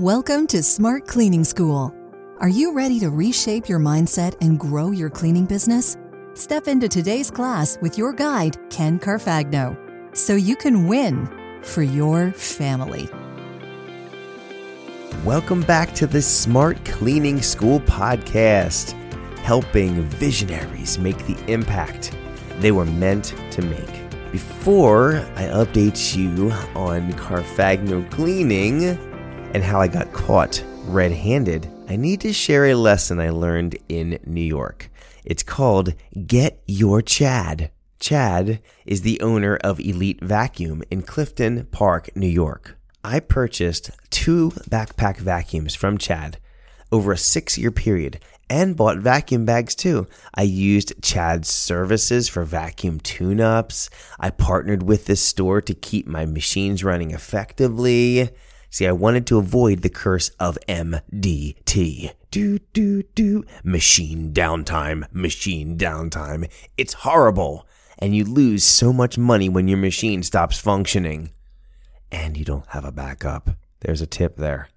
Welcome to Smart Cleaning School. Are you ready to reshape your mindset and grow your cleaning business? Step into today's class with your guide, Ken Carfagno, so you can win for your family. Welcome back to the Smart Cleaning School podcast, helping visionaries make the impact they were meant to make. Before I update you on Carfagno cleaning and how I got caught red handed, I need to share a lesson I learned in New York. It's called Get Your Chad. Chad is the owner of Elite Vacuum in Clifton Park, New York. I purchased two backpack vacuums from Chad over a six year period and bought vacuum bags too. I used Chad's services for vacuum tune ups. I partnered with this store to keep my machines running effectively. See, I wanted to avoid the curse of MDT. Do, do, do. Machine downtime, machine downtime. It's horrible. And you lose so much money when your machine stops functioning. And you don't have a backup. There's a tip there.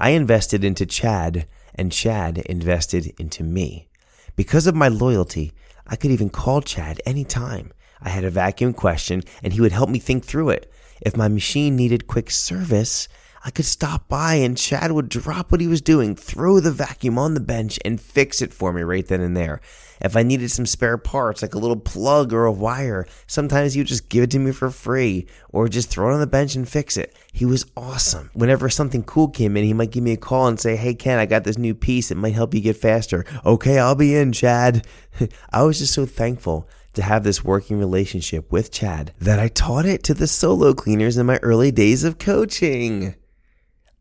I invested into Chad and Chad invested into me. Because of my loyalty, I could even call Chad anytime. I had a vacuum question and he would help me think through it. If my machine needed quick service, I could stop by and Chad would drop what he was doing, throw the vacuum on the bench, and fix it for me right then and there. If I needed some spare parts, like a little plug or a wire, sometimes he would just give it to me for free or just throw it on the bench and fix it. He was awesome. Whenever something cool came in, he might give me a call and say, Hey, Ken, I got this new piece. It might help you get faster. Okay, I'll be in, Chad. I was just so thankful to have this working relationship with Chad that I taught it to the solo cleaners in my early days of coaching.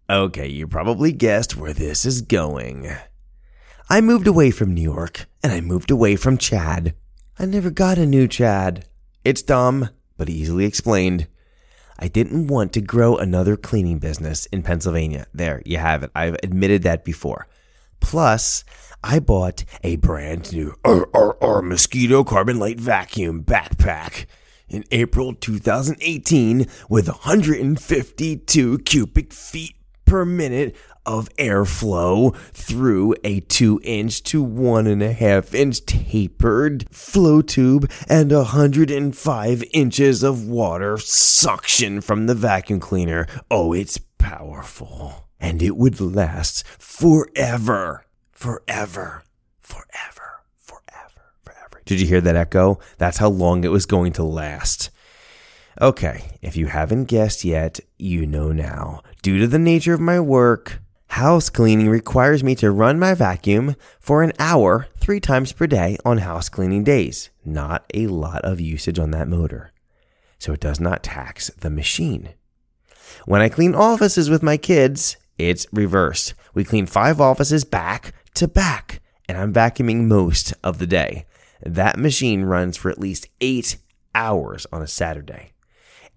Okay, you probably guessed where this is going. I moved away from New York and I moved away from Chad. I never got a new Chad. It's dumb, but easily explained. I didn't want to grow another cleaning business in Pennsylvania. There, you have it. I've admitted that before. Plus, I bought a brand new R R R Mosquito Carbon Light Vacuum backpack in April 2018 with 152 cubic feet per minute of airflow through a 2 inch to 1.5 inch tapered flow tube and 105 inches of water suction from the vacuum cleaner. Oh, it's powerful. And it would last forever. Forever. Forever. Forever. Forever. Did you hear that echo? That's how long it was going to last. Okay, if you haven't guessed yet, you know now. Due to the nature of my work, house cleaning requires me to run my vacuum for an hour three times per day on house cleaning days. Not a lot of usage on that motor. So it does not tax the machine. When I clean offices with my kids, it's reversed. We clean five offices back to back, and I'm vacuuming most of the day. That machine runs for at least eight hours on a Saturday.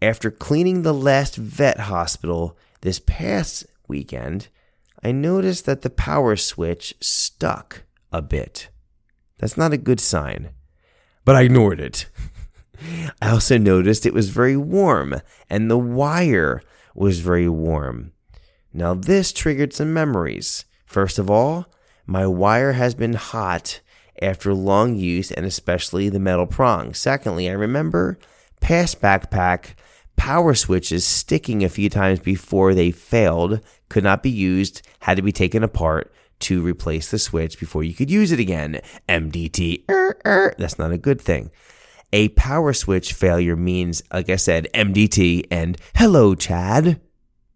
After cleaning the last vet hospital this past weekend, I noticed that the power switch stuck a bit. That's not a good sign, but I ignored it. I also noticed it was very warm and the wire was very warm. Now, this triggered some memories. First of all, my wire has been hot after long use and especially the metal prong. Secondly, I remember past backpack power switches sticking a few times before they failed, could not be used, had to be taken apart to replace the switch before you could use it again. MDT, er, er, that's not a good thing. A power switch failure means, like I said, MDT and hello, Chad.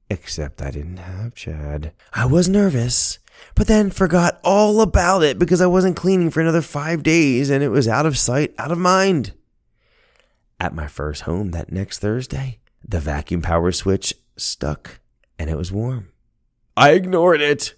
Except I didn't have Chad. I was nervous, but then forgot all about it because I wasn't cleaning for another five days and it was out of sight, out of mind. At my first home that next Thursday, the vacuum power switch stuck and it was warm. I ignored it.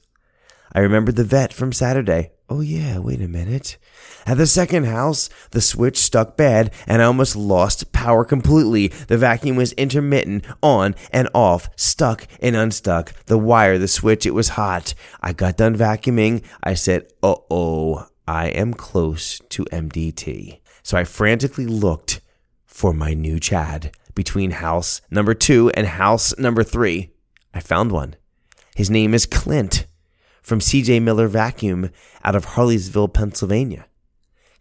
I remembered the vet from Saturday. Oh, yeah, wait a minute. At the second house, the switch stuck bad and I almost lost power completely. The vacuum was intermittent, on and off, stuck and unstuck. The wire, the switch, it was hot. I got done vacuuming. I said, uh oh, I am close to MDT. So I frantically looked for my new Chad between house number two and house number three. I found one. His name is Clint from CJ Miller Vacuum out of Harleysville, Pennsylvania.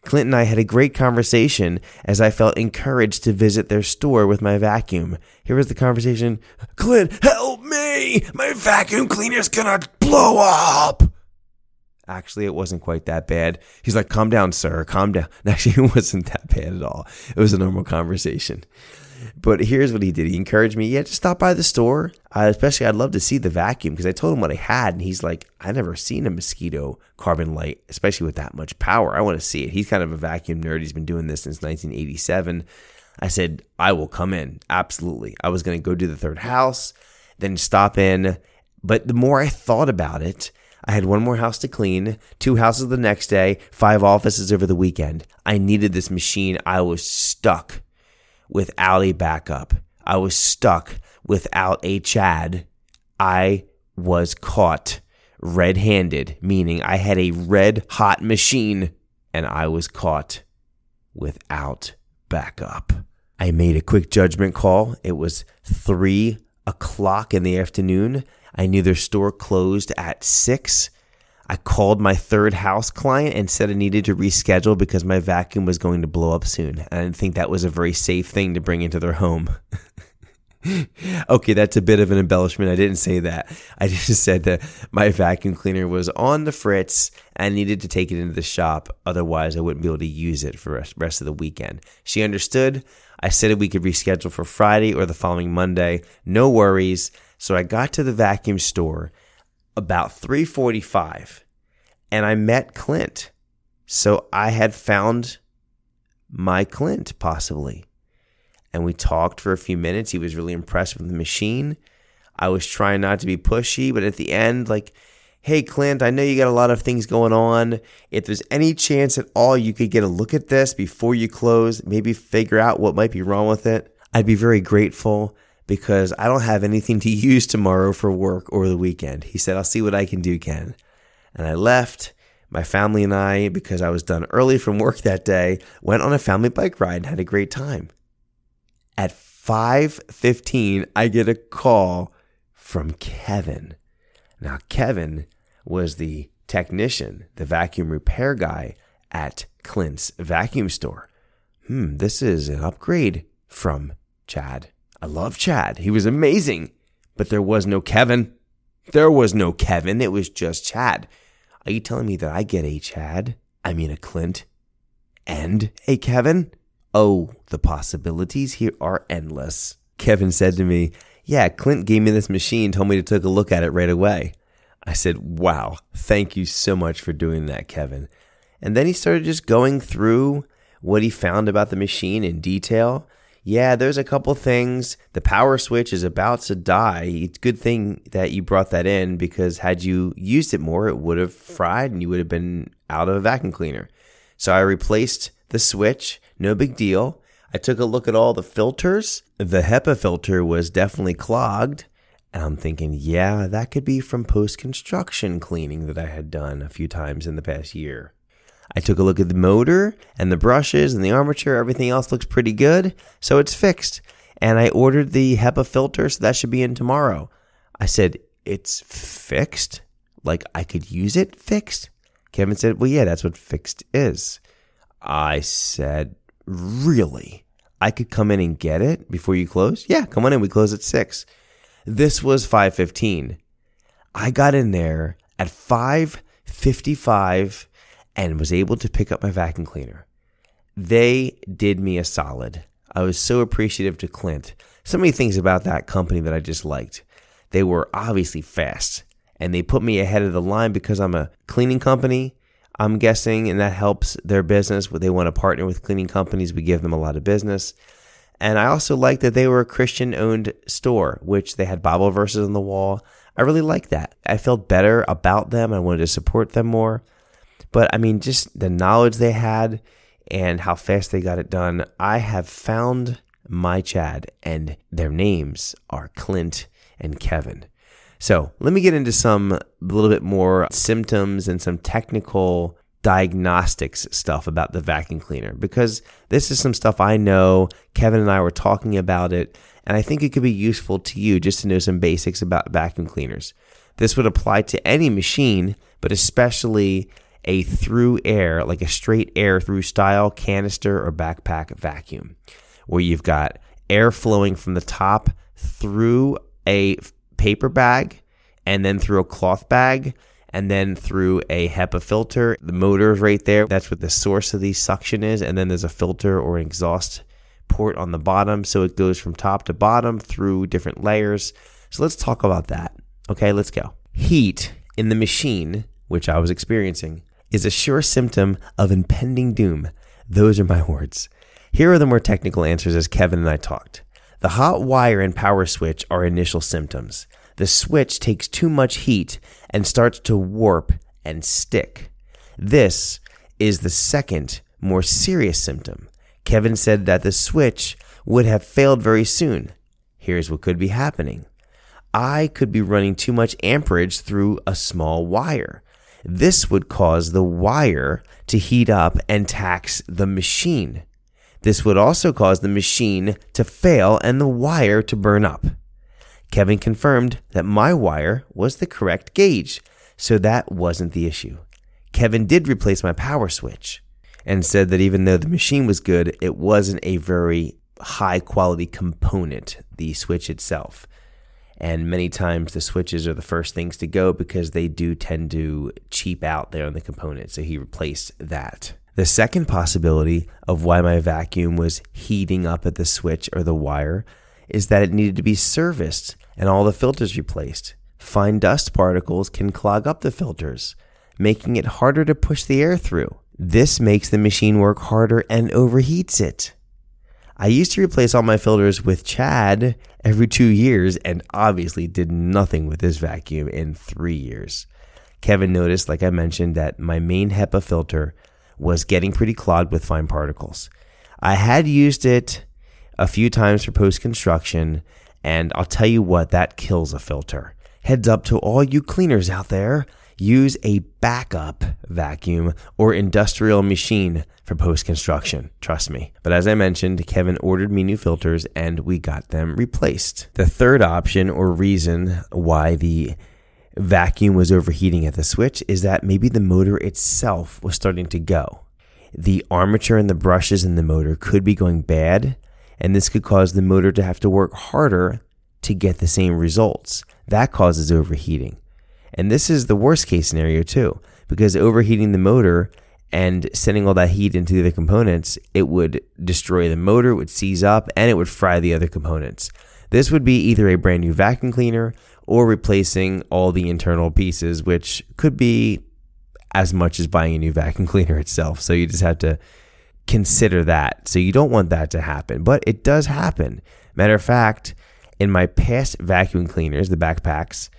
Clint and I had a great conversation as I felt encouraged to visit their store with my vacuum. Here was the conversation Clint, help me! My vacuum cleaner's gonna blow up! Actually, it wasn't quite that bad. He's like, calm down, sir, calm down. Actually, it wasn't that bad at all. It was a normal conversation. But here's what he did. He encouraged me, yeah, just stop by the store. Uh, especially, I'd love to see the vacuum because I told him what I had, and he's like, I never seen a mosquito carbon light, especially with that much power. I want to see it. He's kind of a vacuum nerd. He's been doing this since 1987. I said, I will come in. Absolutely. I was going to go do the third house, then stop in. But the more I thought about it, I had one more house to clean, two houses the next day, five offices over the weekend. I needed this machine. I was stuck without a backup. I was stuck without a Chad. I was caught red handed, meaning I had a red hot machine and I was caught without backup. I made a quick judgment call. It was three o'clock in the afternoon. I knew their store closed at six. I called my third house client and said I needed to reschedule because my vacuum was going to blow up soon. I didn't think that was a very safe thing to bring into their home. okay, that's a bit of an embellishment. I didn't say that. I just said that my vacuum cleaner was on the fritz and needed to take it into the shop. Otherwise, I wouldn't be able to use it for the rest of the weekend. She understood. I said we could reschedule for Friday or the following Monday. No worries. So I got to the vacuum store about 3:45 and I met Clint. So I had found my Clint possibly. And we talked for a few minutes. He was really impressed with the machine. I was trying not to be pushy, but at the end like Hey Clint, I know you got a lot of things going on. If there's any chance at all you could get a look at this before you close, maybe figure out what might be wrong with it, I'd be very grateful because I don't have anything to use tomorrow for work or the weekend. He said, I'll see what I can do, Ken. And I left. My family and I, because I was done early from work that day, went on a family bike ride and had a great time. At 5:15, I get a call from Kevin. Now, Kevin was the technician, the vacuum repair guy at Clint's vacuum store. Hmm, this is an upgrade from Chad. I love Chad. He was amazing. But there was no Kevin. There was no Kevin. It was just Chad. Are you telling me that I get a Chad? I mean, a Clint and a Kevin? Oh, the possibilities here are endless. Kevin said to me, Yeah, Clint gave me this machine, told me to take a look at it right away. I said, Wow, thank you so much for doing that, Kevin. And then he started just going through what he found about the machine in detail yeah, there's a couple things. The power switch is about to die. It's a good thing that you brought that in because had you used it more, it would have fried and you would have been out of a vacuum cleaner. So I replaced the switch. No big deal. I took a look at all the filters. The HEPA filter was definitely clogged. And I'm thinking, yeah, that could be from post construction cleaning that I had done a few times in the past year. I took a look at the motor and the brushes and the armature. Everything else looks pretty good. So it's fixed. And I ordered the HEPA filter, so that should be in tomorrow. I said, It's fixed? Like I could use it fixed? Kevin said, Well, yeah, that's what fixed is. I said, Really? I could come in and get it before you close? Yeah, come on in. We close at 6. This was 5:15. I got in there at 5:55 and was able to pick up my vacuum cleaner. They did me a solid. I was so appreciative to Clint. So many things about that company that I just liked. They were obviously fast and they put me ahead of the line because I'm a cleaning company. I'm guessing, and that helps their business. They want to partner with cleaning companies. We give them a lot of business. And I also liked that they were a Christian owned store, which they had Bible verses on the wall. I really like that. I felt better about them. I wanted to support them more. But I mean, just the knowledge they had and how fast they got it done. I have found my Chad, and their names are Clint and Kevin. So let me get into some a little bit more symptoms and some technical diagnostics stuff about the vacuum cleaner because this is some stuff I know. Kevin and I were talking about it, and I think it could be useful to you just to know some basics about vacuum cleaners. This would apply to any machine, but especially a through air, like a straight air through style canister or backpack vacuum, where you've got air flowing from the top through a paper bag and then through a cloth bag and then through a HEPA filter. The motor is right there. That's what the source of the suction is. And then there's a filter or an exhaust port on the bottom. So it goes from top to bottom through different layers. So let's talk about that. Okay, let's go. Heat in the machine, which I was experiencing, is a sure symptom of impending doom. Those are my words. Here are the more technical answers as Kevin and I talked. The hot wire and power switch are initial symptoms. The switch takes too much heat and starts to warp and stick. This is the second, more serious symptom. Kevin said that the switch would have failed very soon. Here's what could be happening I could be running too much amperage through a small wire. This would cause the wire to heat up and tax the machine. This would also cause the machine to fail and the wire to burn up. Kevin confirmed that my wire was the correct gauge, so that wasn't the issue. Kevin did replace my power switch and said that even though the machine was good, it wasn't a very high quality component, the switch itself. And many times the switches are the first things to go because they do tend to cheap out there on the component. So he replaced that. The second possibility of why my vacuum was heating up at the switch or the wire is that it needed to be serviced and all the filters replaced. Fine dust particles can clog up the filters, making it harder to push the air through. This makes the machine work harder and overheats it. I used to replace all my filters with Chad every two years and obviously did nothing with this vacuum in three years. Kevin noticed, like I mentioned, that my main HEPA filter was getting pretty clogged with fine particles. I had used it a few times for post construction, and I'll tell you what, that kills a filter. Heads up to all you cleaners out there. Use a backup vacuum or industrial machine for post construction. Trust me. But as I mentioned, Kevin ordered me new filters and we got them replaced. The third option or reason why the vacuum was overheating at the switch is that maybe the motor itself was starting to go. The armature and the brushes in the motor could be going bad, and this could cause the motor to have to work harder to get the same results. That causes overheating. And this is the worst case scenario, too, because overheating the motor and sending all that heat into the other components, it would destroy the motor, it would seize up, and it would fry the other components. This would be either a brand new vacuum cleaner or replacing all the internal pieces, which could be as much as buying a new vacuum cleaner itself. So you just have to consider that. So you don't want that to happen, but it does happen. Matter of fact, in my past vacuum cleaners, the backpacks,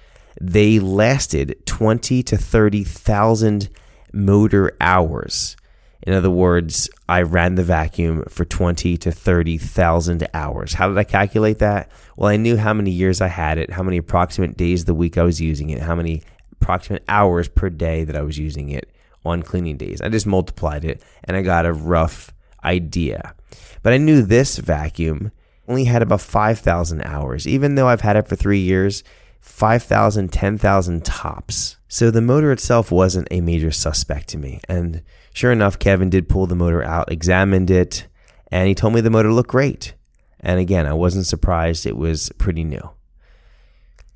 they lasted 20 to 30,000 motor hours. In other words, I ran the vacuum for 20 to 30,000 hours. How did I calculate that? Well, I knew how many years I had it, how many approximate days of the week I was using it, how many approximate hours per day that I was using it on cleaning days. I just multiplied it and I got a rough idea. But I knew this vacuum only had about 5,000 hours, even though I've had it for three years. 5,000, 10,000 tops. So the motor itself wasn't a major suspect to me. And Sure enough, Kevin did pull the motor out, examined it, and he told me the motor looked great. And again, I wasn't surprised, it was pretty new.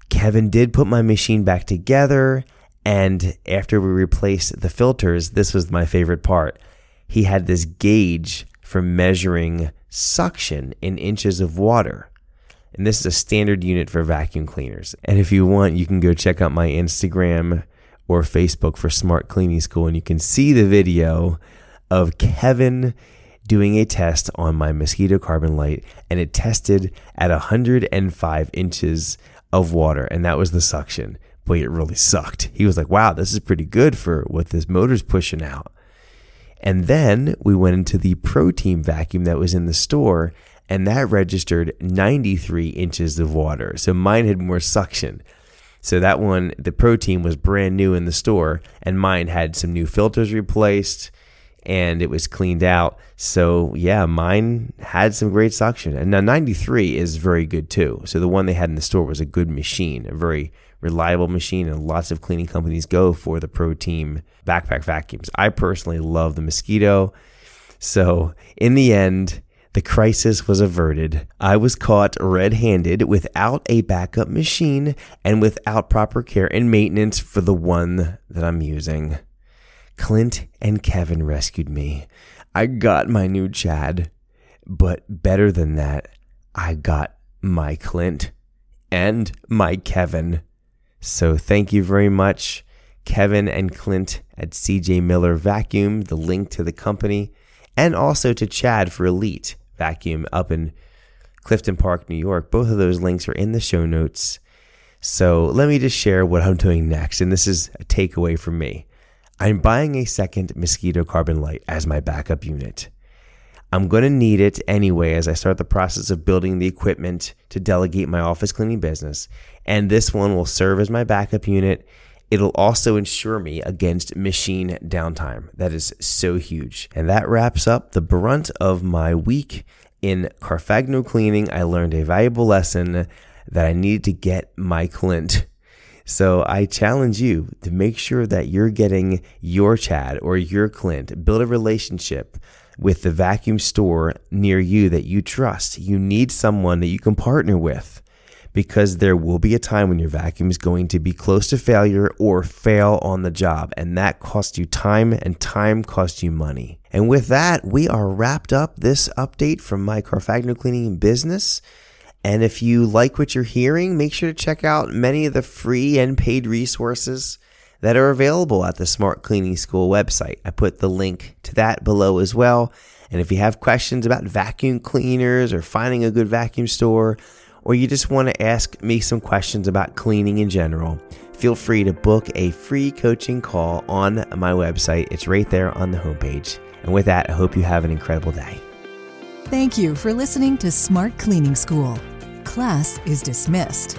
Kevin did put my machine back together, and after we replaced the filters, this was my favorite part. He had this gauge for measuring suction in inches of water. And this is a standard unit for vacuum cleaners. And if you want, you can go check out my Instagram or Facebook for Smart Cleaning School, and you can see the video of Kevin doing a test on my mosquito carbon light, and it tested at 105 inches of water, and that was the suction. Boy, it really sucked. He was like, wow, this is pretty good for what this motor's pushing out. And then we went into the Pro-Team vacuum that was in the store, and that registered 93 inches of water. So mine had more suction. So that one, the Pro-Team was brand new in the store, and mine had some new filters replaced and it was cleaned out. So yeah, mine had some great suction. And now 93 is very good too. So the one they had in the store was a good machine, a very reliable machine, and lots of cleaning companies go for the Pro Team backpack vacuums. I personally love the Mosquito. So in the end, the crisis was averted. I was caught red handed without a backup machine and without proper care and maintenance for the one that I'm using. Clint and Kevin rescued me. I got my new Chad, but better than that, I got my Clint and my Kevin. So thank you very much, Kevin and Clint at CJ Miller Vacuum, the link to the company, and also to Chad for Elite Vacuum up in Clifton Park, New York. Both of those links are in the show notes. So let me just share what I'm doing next. And this is a takeaway from me. I'm buying a second Mosquito Carbon Light as my backup unit. I'm going to need it anyway as I start the process of building the equipment to delegate my office cleaning business. And this one will serve as my backup unit. It'll also insure me against machine downtime. That is so huge. And that wraps up the brunt of my week in Carfagno cleaning. I learned a valuable lesson that I needed to get my Clint. So I challenge you to make sure that you're getting your Chad or your Clint, build a relationship with the vacuum store near you that you trust. You need someone that you can partner with because there will be a time when your vacuum is going to be close to failure or fail on the job. And that costs you time, and time costs you money. And with that, we are wrapped up this update from my Carfagno cleaning business. And if you like what you're hearing, make sure to check out many of the free and paid resources that are available at the Smart Cleaning School website. I put the link to that below as well. And if you have questions about vacuum cleaners or finding a good vacuum store, or you just want to ask me some questions about cleaning in general, feel free to book a free coaching call on my website. It's right there on the homepage. And with that, I hope you have an incredible day. Thank you for listening to Smart Cleaning School. Class is dismissed.